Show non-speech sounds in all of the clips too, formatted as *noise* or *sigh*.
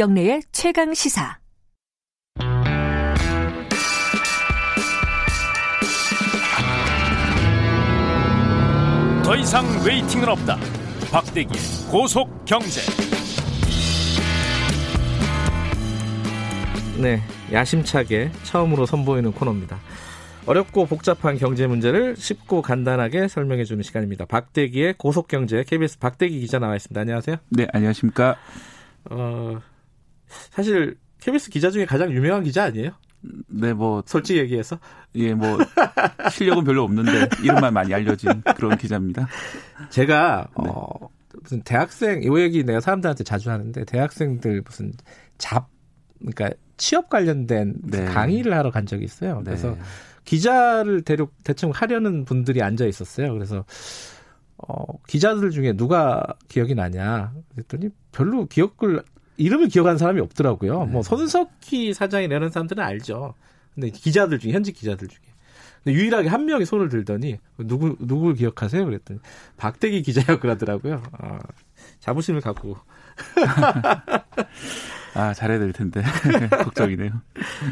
김경래의 최강 시사. 더 이상 웨이팅은 없다. 박대기의 고속 경제. 네, 야심차게 처음으로 선보이는 코너입니다. 어렵고 복잡한 경제 문제를 쉽고 간단하게 설명해 주는 시간입니다. 박대기의 고속 경제 KBS 박대기 기자 나와 있습니다. 안녕하세요. 네, 안녕하십니까? 어, 사실 KBS 기자 중에 가장 유명한 기자 아니에요? 네, 뭐 솔직히 얘기해서 예, 뭐 실력은 별로 없는데 이름만 많이 알려진 그런 기자입니다. 제가 네. 어 무슨 대학생 이 얘기 내가 사람들한테 자주 하는데 대학생들 무슨 잡 그러니까 취업 관련된 네. 강의를 하러 간 적이 있어요. 그래서 네. 기자를 대륙 대충 하려는 분들이 앉아 있었어요. 그래서 어 기자들 중에 누가 기억이 나냐 그랬더니 별로 기억을 이름을 기억하는 사람이 없더라고요. 네. 뭐 손석희 사장이 내는 사람들은 알죠. 근데 기자들 중에 현직 기자들 중에 근데 유일하게 한 명이 손을 들더니 누구 누구를 기억하세요? 그랬더니 박대기 기자요 그러더라고요. 아, 자부심을 갖고 *laughs* 아 잘해야 될 텐데 *laughs* 걱정이네요.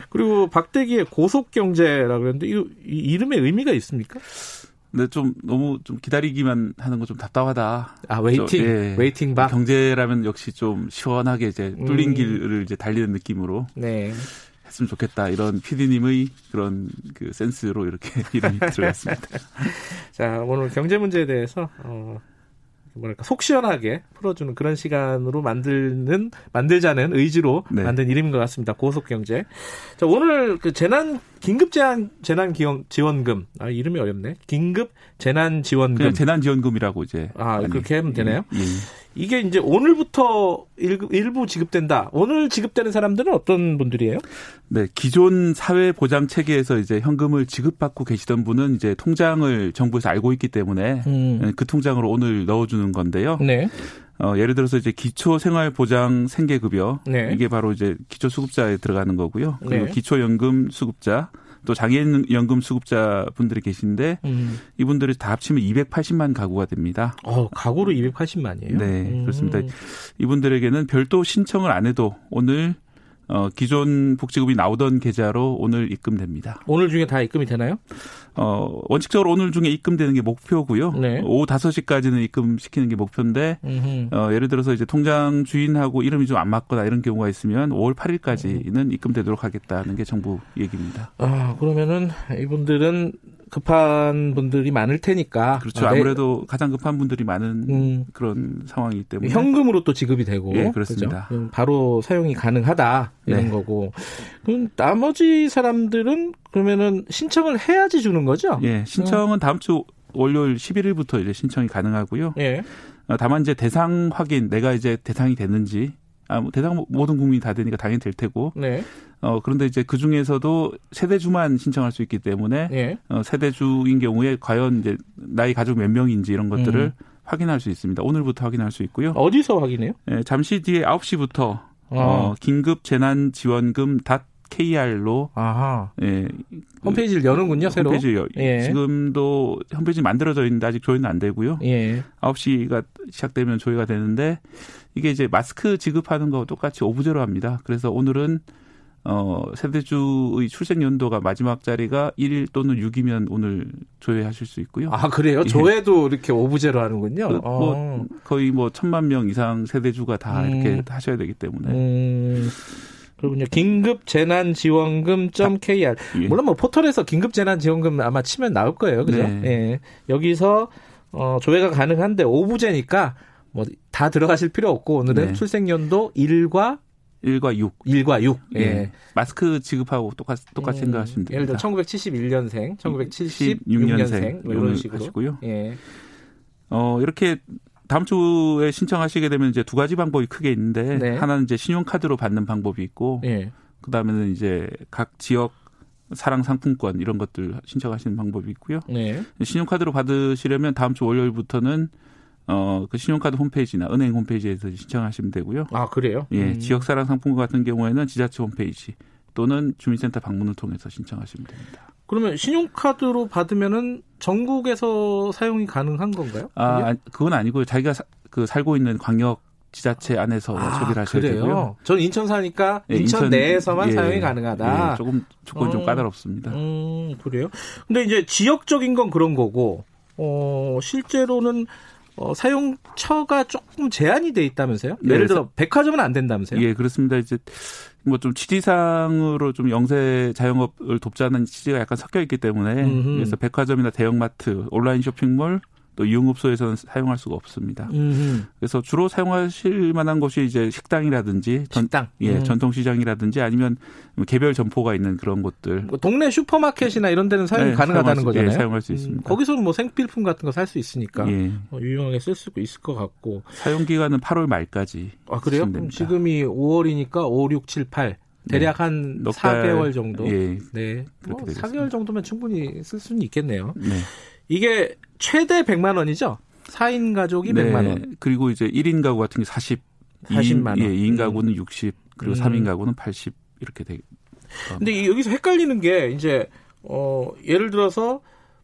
그리고 박대기의 고속 경제라 그랬는데 이, 이 이름의 의미가 있습니까? 근데 좀 너무 좀 기다리기만 하는 거 좀 답답하다. 아 waiting, 저, 예, waiting bar. 경제라면 역시 좀 시원하게 이제 뚫린 음. 길을 이제 달리는 느낌으로. 네. 했으면 좋겠다 이런 PD님의 그런 그 센스로 이렇게 *laughs* 이름이 들어갔습니다. *laughs* 자 오늘 경제 문제에 대해서 어, 뭐랄까 속 시원하게 풀어주는 그런 시간으로 만들는 만들자는 의지로 네. 만든 이름인 것 같습니다. 고속 경제. 자 오늘 그 재난 긴급 재난 재난 지원금 아 이름이 어렵네. 긴급 재난 지원금. 재난 지원금이라고 이제 아 그렇게 하면 되나요? 예. 예. 이게 이제 오늘부터 일부 지급된다. 오늘 지급되는 사람들은 어떤 분들이에요? 네, 기존 사회 보장 체계에서 이제 현금을 지급받고 계시던 분은 이제 통장을 정부에서 알고 있기 때문에 음. 그 통장으로 오늘 넣어주는 건데요. 네. 어, 예를 들어서 이제 기초생활보장 생계급여 네. 이게 바로 이제 기초수급자에 들어가는 거고요. 그리고 네. 기초연금 수급자 또 장애인연금 수급자 분들이 계신데 음. 이분들이 다 합치면 280만 가구가 됩니다. 어, 가구로 280만이에요? 네, 음. 그렇습니다. 이분들에게는 별도 신청을 안 해도 오늘 어, 기존 복지금이 나오던 계좌로 오늘 입금됩니다. 오늘 중에 다 입금이 되나요? 어, 원칙적으로 오늘 중에 입금되는 게 목표고요. 네. 오후 5시까지는 입금시키는 게 목표인데, 어, 예를 들어서 이제 통장 주인하고 이름이 좀 안 맞거나 이런 경우가 있으면 5월 8일까지는 입금되도록 하겠다는 게 정부 얘기입니다. 아, 그러면은 이분들은 급한 분들이 많을 테니까. 그렇죠. 아, 네. 아무래도 가장 급한 분들이 많은 음. 그런 상황이기 때문에. 현금으로 또 지급이 되고. 예, 그렇습니다. 그렇죠? 바로 사용이 가능하다. 이런 네. 거고. 그럼 나머지 사람들은 그러면은 신청을 해야지 주는 거죠? 예, 신청은 다음 주 월요일 11일부터 이제 신청이 가능하고요. 예. 어, 다만 이제 대상 확인, 내가 이제 대상이 됐는지, 아, 뭐 대상 모든 국민이 다 되니까 당연히 될 테고. 네. 어, 그런데 이제 그 중에서도 세대주만 신청할 수 있기 때문에 예. 어, 세대주인 경우에 과연 이제 나이 가족 몇 명인지 이런 것들을 음. 확인할 수 있습니다. 오늘부터 확인할 수 있고요. 어디서 확인해요? 예, 잠시 뒤에 9시부터 어, 어 긴급 재난 지원금 닷 KR로 아하. 예. 홈페이지를 여는군요, 새로. 홈페이지 여, 예. 지금도 홈페이지 만들어져 있는데 아직 조회는 안 되고요. 예. 9시가 시작되면 조회가 되는데 이게 이제 마스크 지급하는 거 똑같이 오브제로 합니다. 그래서 오늘은 어, 세대주의 출생 연도가 마지막 자리가 1일 또는 6이면 오늘 조회하실 수 있고요. 아, 그래요? 예. 조회도 이렇게 오브제로 하는군요. 그, 뭐 어. 거의 뭐 천만 명 이상 세대주가 다 음. 이렇게 하셔야 되기 때문에. 음. 그렇군요. 긴급 재난 지원금 .kr. 예. 물론 뭐 포털에서 긴급 재난 지원금 아마 치면 나올 거예요. 그죠? 네. 예. 여기서 어 조회가 가능한데 오부제니까 뭐 다 들어가실 필요 없고 오늘은 네. 출생 연도 1과 1과 6. 1과 6. 예. 예. 마스크 지급하고 똑같, 똑같이 음, 생각하시면 됩니다. 예를 들어 1971년생, 1976년생, 뭐 이런 식으로. 하시고요. 예. 어, 이렇게 다음 주에 신청하시게 되면 이제 두 가지 방법이 크게 있는데 네. 하나는 이제 신용카드로 받는 방법이 있고 예. 그다음에는 이제 각 지역 사랑 상품권 이런 것들 신청하시는 방법이 있고요. 네. 신용카드로 받으시려면 다음 주 월요일부터는 어, 그 신용카드 홈페이지나 은행 홈페이지에서 신청하시면 되고요. 아, 그래요? 예, 음. 지역사랑 상품권 같은 경우에는 지자체 홈페이지 또는 주민센터 방문을 통해서 신청하시면 됩니다. 그러면 신용카드로 받으면은 전국에서 사용이 가능한 건가요? 아, 그건 아니고요. 자기가 사, 그 살고 있는 광역 지자체 안에서 아, 소비를 하셔야 그래요? 되고요. 전 인천 사니까 예, 인천, 인천, 내에서만 예, 사용이 가능하다. 예, 조금 조건이 음, 좀 까다롭습니다. 음, 그래요? 근데 이제 지역적인 건 그런 거고 어, 실제로는 어, 사용처가 조금 제한이 돼 있다면서요? 네, 예를 들어 백화점은 안 된다면서요? 예, 그렇습니다. 이제 뭐 좀 취지상으로 좀 영세 자영업을 돕자는 취지가 약간 섞여 있기 때문에 음흠. 그래서 백화점이나 대형마트, 온라인 쇼핑몰 또 유흥업소에서는 사용할 수가 없습니다. 음흠. 그래서 주로 사용하실 만한 곳이 이제 식당이라든지 전, 식당, 예, 음. 전통시장이라든지 아니면 개별 점포가 있는 그런 곳들. 뭐 동네 슈퍼마켓이나 이런 데는 사용 네, 가능하다는 수, 거잖아요. 예, 사용할 수 있습니다. 음, 거기서는 뭐 생필품 같은 거 살 수 있으니까 예. 어, 유용하게 쓸 수 있을 것 같고. 사용 기간은 8월 말까지. 아 그래요? 그럼 지금이 5월이니까 5, 6, 7, 8. 대략 네. 한 4개월 정도. 예, 네. 뭐 4개월 정도면 충분히 쓸 수는 있겠네요. 네. 이게 최대 100만 원이죠? 4인 가족이 네. 100만 원. 그리고 이제 1인 가구 같은 게 40, 40만 원. 예, 2인 음. 가구는 60, 그리고 음. 3인 가구는 80 이렇게 되. 근데 여기서 헷갈리는 게 이제 어 예를 들어서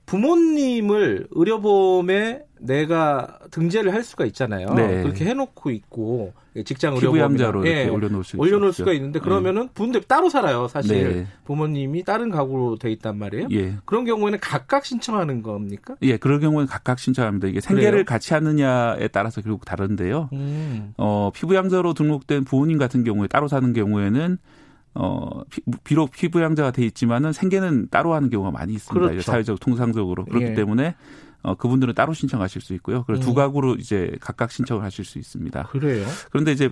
부모님을 의료보험에 내가 등재를 할 수가 있잖아요. 네. 그렇게 해놓고 있고 직장 의료보험으로 예, 올려놓을 수 올려놓을 수가 있는데 그러면은 네. 부모님 따로 살아요. 사실 네. 부모님이 다른 가구로 돼 있단 말이에요. 예. 그런 경우에는 각각 신청하는 겁니까? 예, 그런 경우는 각각 신청합니다. 이게 생계를 그래요? 같이 하느냐에 따라서 결국 다른데요. 음. 어, 피부양자로 등록된 부모님 같은 경우에 따로 사는 경우에는 어, 비록 피부양자가 돼 있지만은 생계는 따로 하는 경우가 많이 있습니다. 그렇죠. 사회적 통상적으로 그렇기 예. 때문에 어, 그분들은 따로 신청하실 수 있고요. 그리고 음. 두 가구로 이제 각각 신청을 하실 수 있습니다. 그래요. 그런데 이제 어,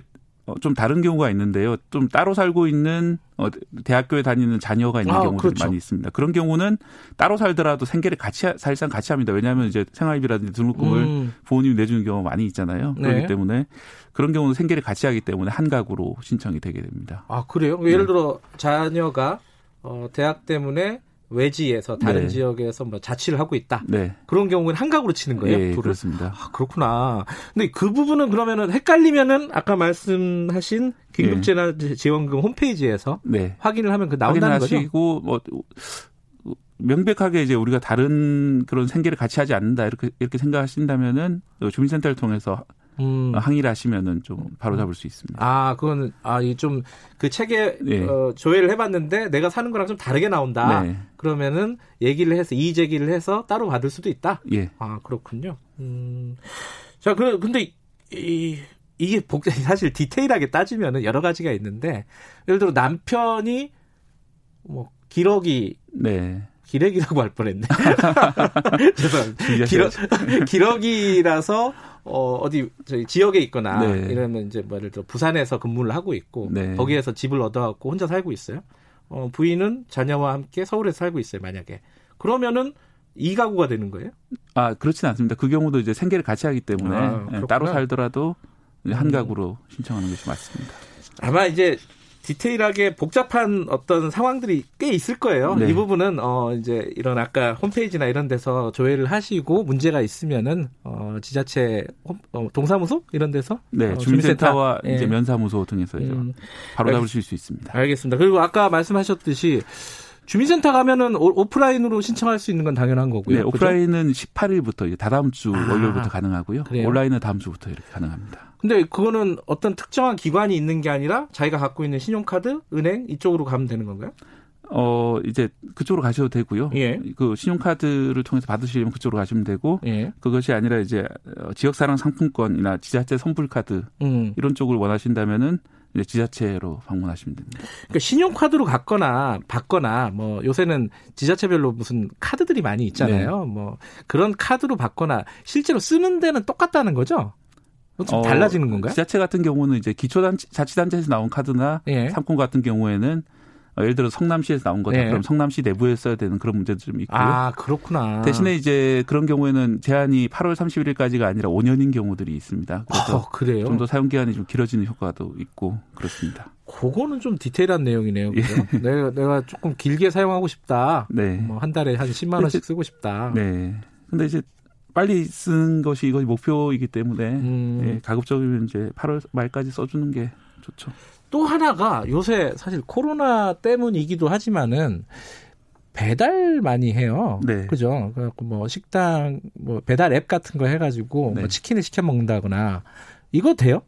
좀 다른 경우가 있는데요. 좀 따로 살고 있는 어, 대학교에 다니는 자녀가 있는 아, 경우들이 그렇죠. 많이 있습니다. 그런 경우는 따로 살더라도 생계를 같이 사실상 같이 합니다. 왜냐하면 이제 생활비라든지 등록금을 음. 부모님이 내주는 경우가 많이 있잖아요. 그렇기 네. 때문에 그런 경우는 생계를 같이 하기 때문에 한 가구로 신청이 되게 됩니다. 아 그래요? 예를 네. 들어 자녀가 어, 대학 때문에 외지에서 다른 네. 지역에서 뭐 자취를 하고 있다. 네. 그런 경우는 한각으로 치는 거예요. 네, 그렇습니다. 아, 그렇구나. 근데 그 부분은 그러면은 헷갈리면은 아까 말씀하신 긴급재난 지원금 홈페이지에서 네. 확인을 하면 그 나온다는 거죠. 하시고 뭐 명백하게 이제 우리가 다른 그런 생계를 같이 하지 않는다 이렇게 이렇게 생각하신다면은 주민센터를 통해서 음. 항의를 하시면은 좀 바로 잡을 수 있습니다. 아, 그거는 아, 이 좀 그 책에 네. 어, 조회를 해봤는데 내가 사는 거랑 좀 다르게 나온다. 네. 그러면은 얘기를 해서 이의 제기를 해서 따로 받을 수도 있다. 예. 아, 그렇군요. 음. 자, 그 근데 이 이게 복 *laughs* 사실 디테일하게 따지면은 여러 가지가 있는데 예를 들어 남편이 뭐 기러기 네. 기러기라고 할 뻔했네. *laughs* 죄송합니다. 기러, 기러기라서 어, 어디 저희 지역에 있거나 네. 이러면 이제 뭐 예를 들어 부산에서 근무를 하고 있고 네. 거기에서 집을 얻어갖고 혼자 살고 있어요. 어, 부인은 자녀와 함께 서울에서 살고 있어요. 만약에 그러면은 이 가구가 되는 거예요? 아 그렇지는 않습니다. 그 경우도 이제 생계를 같이 하기 때문에 아, 예, 따로 살더라도 한 음. 가구로 신청하는 것이 맞습니다. 아마 이제 디테일하게 복잡한 어떤 상황들이 꽤 있을 거예요. 네. 이 부분은 어 이제 이런 아까 홈페이지나 이런 데서 조회를 하시고 문제가 있으면은 어 지자체 홈, 어, 동사무소 이런 데서 네 어, 주민센터와 예. 이제 면사무소 등에서 음. 바로 잡으실 수 있습니다. 알겠습니다. 그리고 아까 말씀하셨듯이 주민센터 가면은 오프라인으로 신청할 수 있는 건 당연한 거고요. 네, 오프라인은 그죠? 18일부터 이제 다다음 주 아, 월요일부터 가능하고요. 그래요? 온라인은 다음 주부터 이렇게 가능합니다. 근데 그거는 어떤 특정한 기관이 있는 게 아니라 자기가 갖고 있는 신용카드, 은행 이쪽으로 가면 되는 건가요? 어 이제 그쪽으로 가셔도 되고요. 예. 그 신용카드를 통해서 받으시려면 그쪽으로 가시면 되고 예. 그것이 아니라 이제 지역사랑 상품권이나 지자체 선불카드 음. 이런 쪽을 원하신다면은 이제 지자체로 방문하시면 됩니다. 그러니까 신용카드로 갔거나 받거나 뭐 요새는 지자체별로 무슨 카드들이 많이 있잖아요. 네. 뭐 그런 카드로 받거나 실제로 쓰는 데는 똑같다는 거죠? 좀 어, 달라지는 건가요? 지자체 같은 경우는 이제 기초자치단체에서 나온 카드나 예. 상품 같은 경우에는 어, 예를 들어 성남시에서 나온 거다. 네. 그럼 성남시 내부에 써야 되는 그런 문제도 좀 있고요. 아, 그렇구나. 대신에 이제 그런 경우에는 제한이 8월 31일까지가 아니라 5년인 경우들이 있습니다. 그래서 어, 그래요? 좀더 사용 기간이 좀 길어지는 효과도 있고 그렇습니다. 그거는 좀 디테일한 내용이네요. 그죠? 예. *laughs* 내가 내가 조금 길게 사용하고 싶다. 네. 뭐 한 달에 한 10만 원씩 쓰고 싶다. 네. 근데 이제 빨리 쓰는 것이 이것이 목표이기 때문에 음. 예, 가급적이면 이제 8월 말까지 써주는 게 좋죠. 또 하나가 요새 사실 코로나 때문이기도 하지만은 배달 많이 해요. 네. 그죠? 그래갖고 뭐 식당 뭐 배달 앱 같은 거 해가지고 뭐 네. 뭐 치킨을 시켜 먹는다거나 이거 돼요?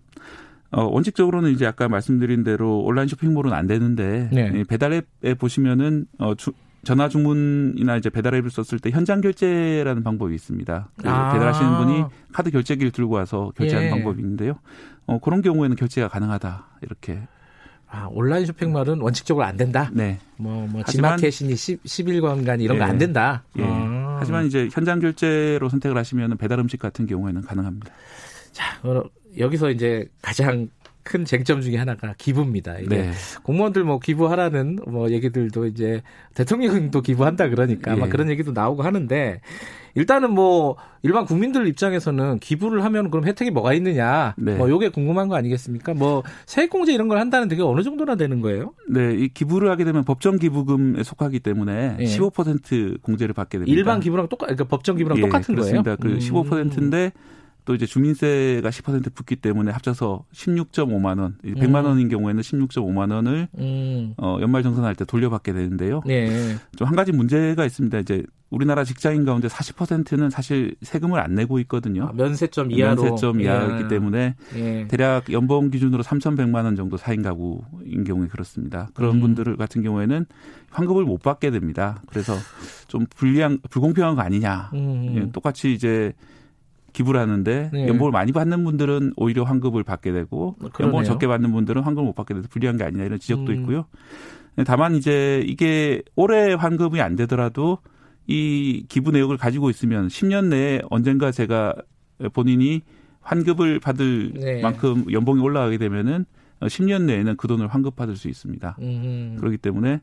어, 원칙적으로는 이제 아까 말씀드린 대로 온라인 쇼핑몰은 안 되는데 네. 배달 앱에 보시면은 어, 주, 전화 주문이나 이제 배달 앱을 썼을 때 현장 결제라는 방법이 있습니다. 그 아. 배달하시는 분이 카드 결제기를 들고 와서 결제하는 예. 방법이 있는데요. 어, 그런 경우에는 결제가 가능하다 이렇게 아, 온라인 쇼핑몰은 원칙적으로 안 된다? 네. 뭐, 뭐, 지마켓이니 10, 10일간간 이런 예. 거안 된다? 예. 아. 하지만 이제 현장 결제로 선택을 하시면 배달 음식 같은 경우에는 가능합니다. 자, 여기서 이제 가장 큰 쟁점 중에 하나가 기부입니다. 이게 네. 공무원들 뭐 기부하라는 뭐 얘기들도 이제 대통령도 기부한다 그러니까 아마 예. 그런 얘기도 나오고 하는데 일단은 뭐 일반 국민들 입장에서는 기부를 하면 그럼 혜택이 뭐가 있느냐 네. 뭐 요게 궁금한 거 아니겠습니까? 뭐 세액공제 이런 걸 한다는 되게 어느 정도나 되는 거예요? 네, 이 기부를 하게 되면 법정 기부금에 속하기 때문에 예. 15% 공제를 받게 됩니다. 일반 기부랑 똑같 그러니까 법정 기부랑 예, 똑같은 그렇습니다. 거예요? 그 15%인데 음. 또 이제 주민세가 10% 붙기 때문에 합쳐서 16.5만 원, 100만 음. 원인 경우에는 16.5만 원을 음. 어, 연말 정산할 때 돌려받게 되는데요. 네. 좀한 가지 문제가 있습니다. 이제 우리나라 직장인 가운데 40%는 사실 세금을 안 내고 있거든요. 아, 면세점 이하로 면세점 이하이기 예. 때문에 예. 대략 연봉 기준으로 3,100만 원 정도 사인 가구인 경우에 그렇습니다. 그런 음. 분들 같은 경우에는 환급을 못 받게 됩니다. 그래서 좀 불리한 불공평한 거 아니냐. 음. 예, 똑같이 이제 기부를 하는데 네. 연봉을 많이 받는 분들은 오히려 환급을 받게 되고 그러네요. 연봉을 적게 받는 분들은 환급을 못 받게 돼서 불리한 게 아니냐 이런 지적도 음. 있고요. 다만 이제 이게 올해 환급이 안 되더라도 이 기부 내역을 가지고 있으면 10년 내에 언젠가 제가 본인이 환급을 받을 네. 만큼 연봉이 올라가게 되면은 10년 내에는 그 돈을 환급받을 수 있습니다. 음. 그렇기 때문에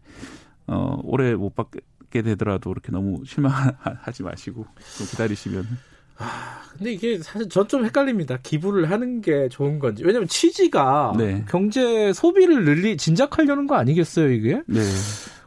어 올해 못 받게 되더라도 그렇게 너무 실망하지 마시고 좀 기다리시면 아, 근데 이게 사실 전 좀 헷갈립니다. 기부를 하는 게 좋은 건지. 왜냐면 취지가 네. 경제 소비를 늘리 진작하려는 거 아니겠어요, 이게? 네.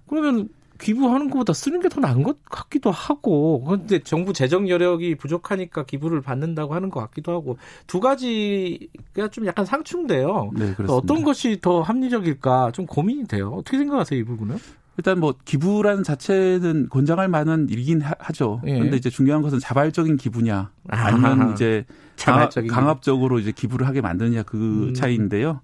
그러면 기부하는 것보다 쓰는 게 더 나은 것 같기도 하고 그런데 정부 재정 여력이 부족하니까 기부를 받는다고 하는 것 같기도 하고 두 가지가 좀 약간 상충돼요. 네, 어떤 것이 더 합리적일까 좀 고민이 돼요. 어떻게 생각하세요, 이 부분은? 일단 뭐 기부라는 자체는 권장할 만한 일이긴 하죠. 예. 그런데 이제 중요한 것은 자발적인 기부냐 아니면 아하. 이제 자발적인 강압, 적으로 이제 기부를 하게 만드냐 그 음. 차이인데요.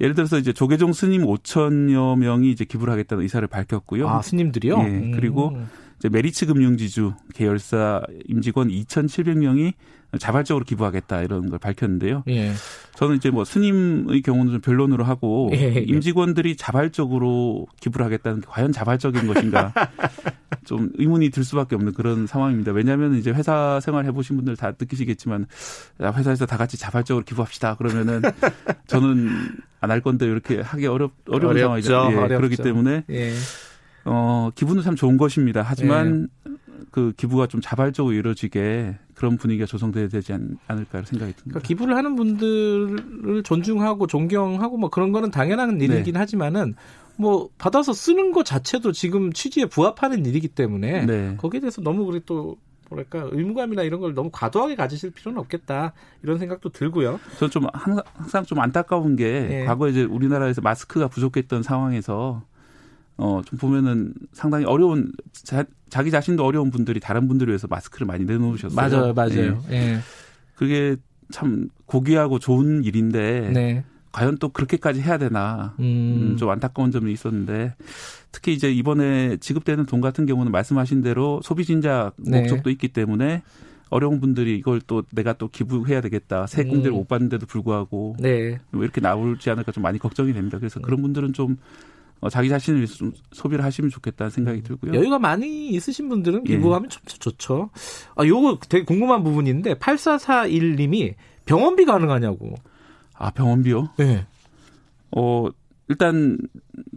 예를 들어서 이제 조계종 스님 5천여 명이 이제 기부를 하겠다는 의사를 밝혔고요. 아, 스님들이요? 예. 그리고 음. 메리츠 금융지주 계열사 임직원 2,700명이 자발적으로 기부하겠다 이런 걸 밝혔는데요. 예. 저는 이제 뭐 스님의 경우는 좀 변론으로 하고 예, 예. 임직원들이 자발적으로 기부를 하겠다는 게 과연 자발적인 것인가 *laughs* 좀 의문이 들 수밖에 없는 그런 상황입니다. 왜냐하면 이제 회사 생활 해보신 분들 다 느끼시겠지만 회사에서 다 같이 자발적으로 기부합시다 그러면은 저는 안 할 건데 이렇게 하기 어렵 어려운 어렵죠, 상황이죠. 예, 그렇기 때문에. 예. 어, 기분은 참 좋은 것입니다. 하지만 네. 그 기부가 좀 자발적으로 이루어지게 그런 분위기가 조성돼야 되지 않, 을까 생각이 듭니다. 그러니까 기부를 하는 분들을 존중하고 존경하고 뭐 그런 거는 당연한 일이긴 네. 하지만은 뭐 받아서 쓰는 것 자체도 지금 취지에 부합하는 일이기 때문에 네. 거기에 대해서 너무 우리 또 뭐랄까 의무감이나 이런 걸 너무 과도하게 가지실 필요는 없겠다 이런 생각도 들고요. 저는 좀 항상, 항상 좀 안타까운 게 네. 과거에 이제 우리나라에서 마스크가 부족했던 상황에서 어, 좀 보면은 상당히 어려운, 자, 자기 자신도 어려운 분들이 다른 분들을 위해서 마스크를 많이 내놓으셨어요. 맞아요, 맞아요. 예. 예. 그게 참 고귀하고 좋은 일인데, 네. 과연 또 그렇게까지 해야 되나, 음. 음, 좀 안타까운 점이 있었는데, 특히 이제 이번에 지급되는 돈 같은 경우는 말씀하신 대로 소비 진작 네. 목적도 있기 때문에, 어려운 분들이 이걸 또 내가 또 기부해야 되겠다. 세금들 음. 못 받는데도 불구하고 네. 왜 이렇게 나올지 않을까 좀 많이 걱정이 됩니다. 그래서 그런 분들은 좀 어, 자기 자신을 위해서 좀 소비를 하시면 좋겠다는 생각이 들고요. 여유가 많이 있으신 분들은 예. 기부하면 참 좋죠. 아, 요거 되게 궁금한 부분인데 8441님이 병원비 가능하냐고. 아, 병원비요? 네. 어, 일단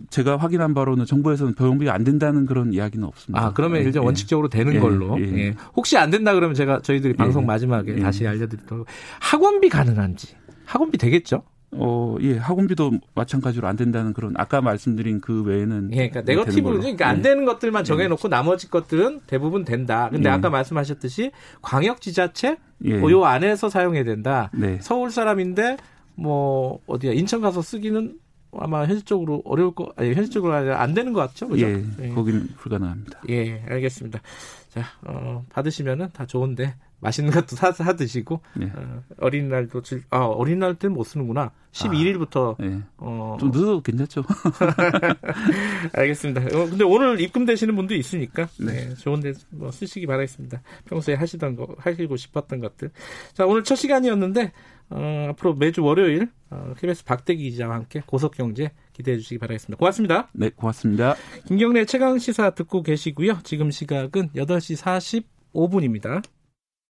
제가 확인한 바로는 정부에서는 병원비가 안 된다는 그런 이야기는 없습니다. 아, 그러면 일단 예. 원칙적으로 되는 예. 걸로. 예. 예. 혹시 안 된다 그러면 제가 저희들이 방송 예. 마지막에 예. 다시 알려드리도록. 학원비 가능한지. 학원비 되겠죠? 어, 예, 학원비도 마찬가지로 안 된다는 그런 아까 말씀드린 그 외에는 예, 그러니까 네거티브로 그러니까 안 예. 되는 것들만 정해 놓고 예. 나머지 것들은 대부분 된다. 근데 예. 아까 말씀하셨듯이 광역 지자체 예. 요 안에서 사용해야 된다. 네. 서울 사람인데 뭐 어디야 인천 가서 쓰기는 아마 현실적으로 어려울 거 아니 현실적으로 안 되는 것 같죠, 그죠? 예, 예. 거긴 불가능합니다. 예, 알겠습니다. 자, 어, 받으시면은 다 좋은데 맛있는 것도 사, 사 드시고 네. 어, 어린날도 즐, 아 어린날 때는 못 쓰는구나. 12일부터 아, 네. 어... 좀 늦어도 괜찮죠. *laughs* *laughs* 알겠습니다. 어, 근데 오늘 입금되시는 분도 있으니까 네. 네 좋은데 뭐 쓰시기 바라겠습니다. 평소에 하시던 거 하시고 싶었던 것들. 자 오늘 첫 시간이었는데 어, 앞으로 매주 월요일 어, KBS 박대기 기자와 함께 고속경제 기대해 주시기 바라겠습니다. 고맙습니다. 네, 고맙습니다. 김경래 최강 시사 듣고 계시고요. 지금 시각은 8시 45분입니다.